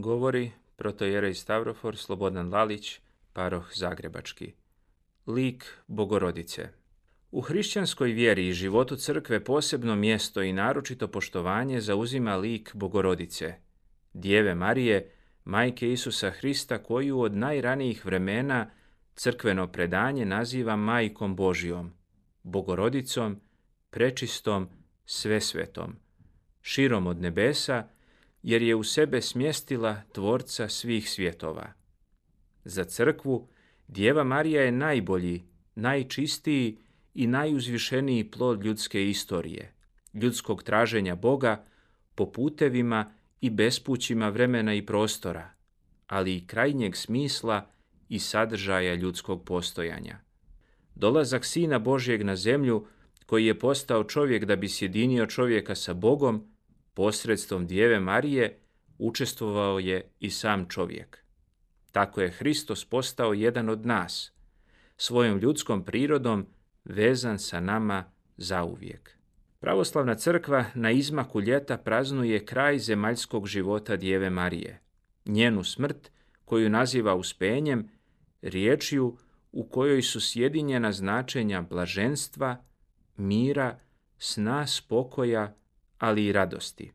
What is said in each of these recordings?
Govori protojerej Stavrofor Slobodan Lalić, paroh Zagrebački. Lik Bogorodice. U hrišćanskoj vjeri i životu crkve posebno mjesto i naročito poštovanje zauzima lik Bogorodice, Djeve Marije, majke Isusa Hrista koju od najranijih vremena crkveno predanje naziva majkom Božijom, Bogorodicom, prečistom, svesvetom, širom od nebesa, jer je u sebe smjestila tvorca svih svjetova. Za crkvu Djeva Marija je najbolji, najčistiji i najuzvišeniji plod ljudske istorije, ljudskog traženja Boga po putevima i bespućima vremena i prostora, ali i krajnjeg smisla i sadržaja ljudskog postojanja. Dolazak Sina Božjeg na zemlju, koji je postao čovjek da bi sjedinio čovjeka sa Bogom, posredstvom Djeve Marije, učestvovao je i sam čovjek. Tako je Hristos postao jedan od nas, svojom ljudskom prirodom vezan sa nama zauvijek. Pravoslavna crkva na izmaku ljeta praznuje kraj zemaljskog života Djeve Marije, njenu smrt koju naziva uspenjem, riječju u kojoj su sjedinjena značenja blaženstva, mira, sna, spokoja, ali i radosti.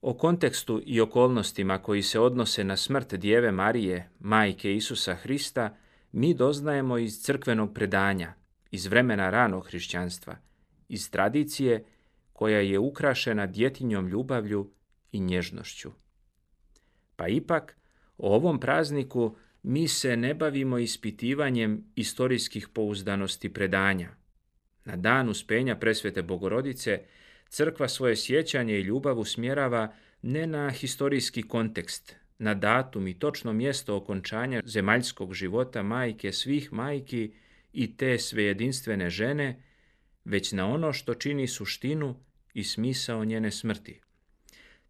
O kontekstu i okolnostima koji se odnose na smrt Djeve Marije, majke Isusa Hrista, mi doznajemo iz crkvenog predanja, iz vremena ranog hrišćanstva, iz tradicije koja je ukrašena djetinjom ljubavlju i nježnošću. Pa ipak, o ovom prazniku mi se ne bavimo ispitivanjem istorijskih pouzdanosti predanja. Na dan uspenja presvete Bogorodice, crkva svoje sjećanje i ljubav usmjerava ne na historijski kontekst, na datum i točno mjesto okončanja zemaljskog života majke svih majki i te svejedinstvene žene, već na ono što čini suštinu i smisao njene smrti.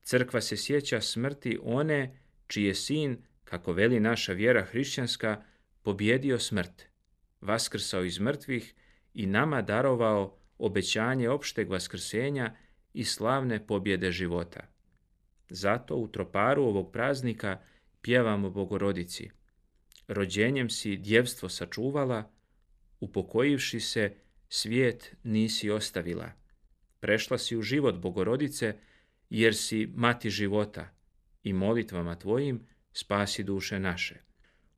Crkva se sjeća smrti one čiji je sin, kako veli naša vjera hrišćanska, pobjedio smrt, vaskrsao iz mrtvih i nama darovao obećanje opšteg vaskrsenja i slavne pobjede života. Zato u troparu ovog praznika pjevamo Bogorodici. Rođenjem si djevstvo sačuvala, upokojivši se, svijet nisi ostavila. Prešla si u život Bogorodice, jer si mati života i molitvama tvojim spasi duše naše.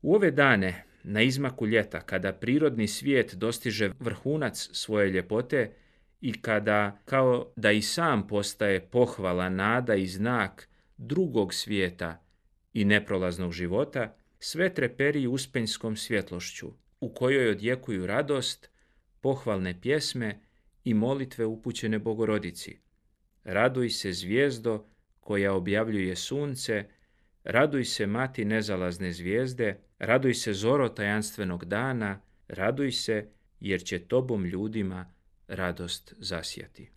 U ove dane, na izmaku ljeta, kada prirodni svijet dostiže vrhunac svoje ljepote i kada, kao da i sam postaje pohvala, nada i znak drugog svijeta i neprolaznog života, sve treperi uspenjskom svjetlošću, u kojoj odjekuju radost, pohvalne pjesme i molitve upućene Bogorodici. Raduj se zvijezdo koja objavljuje sunce, raduj se mati nezalazne zvijezde, raduj se zoro tajanstvenog dana, raduj se jer će tobom ljudima radost zasjati.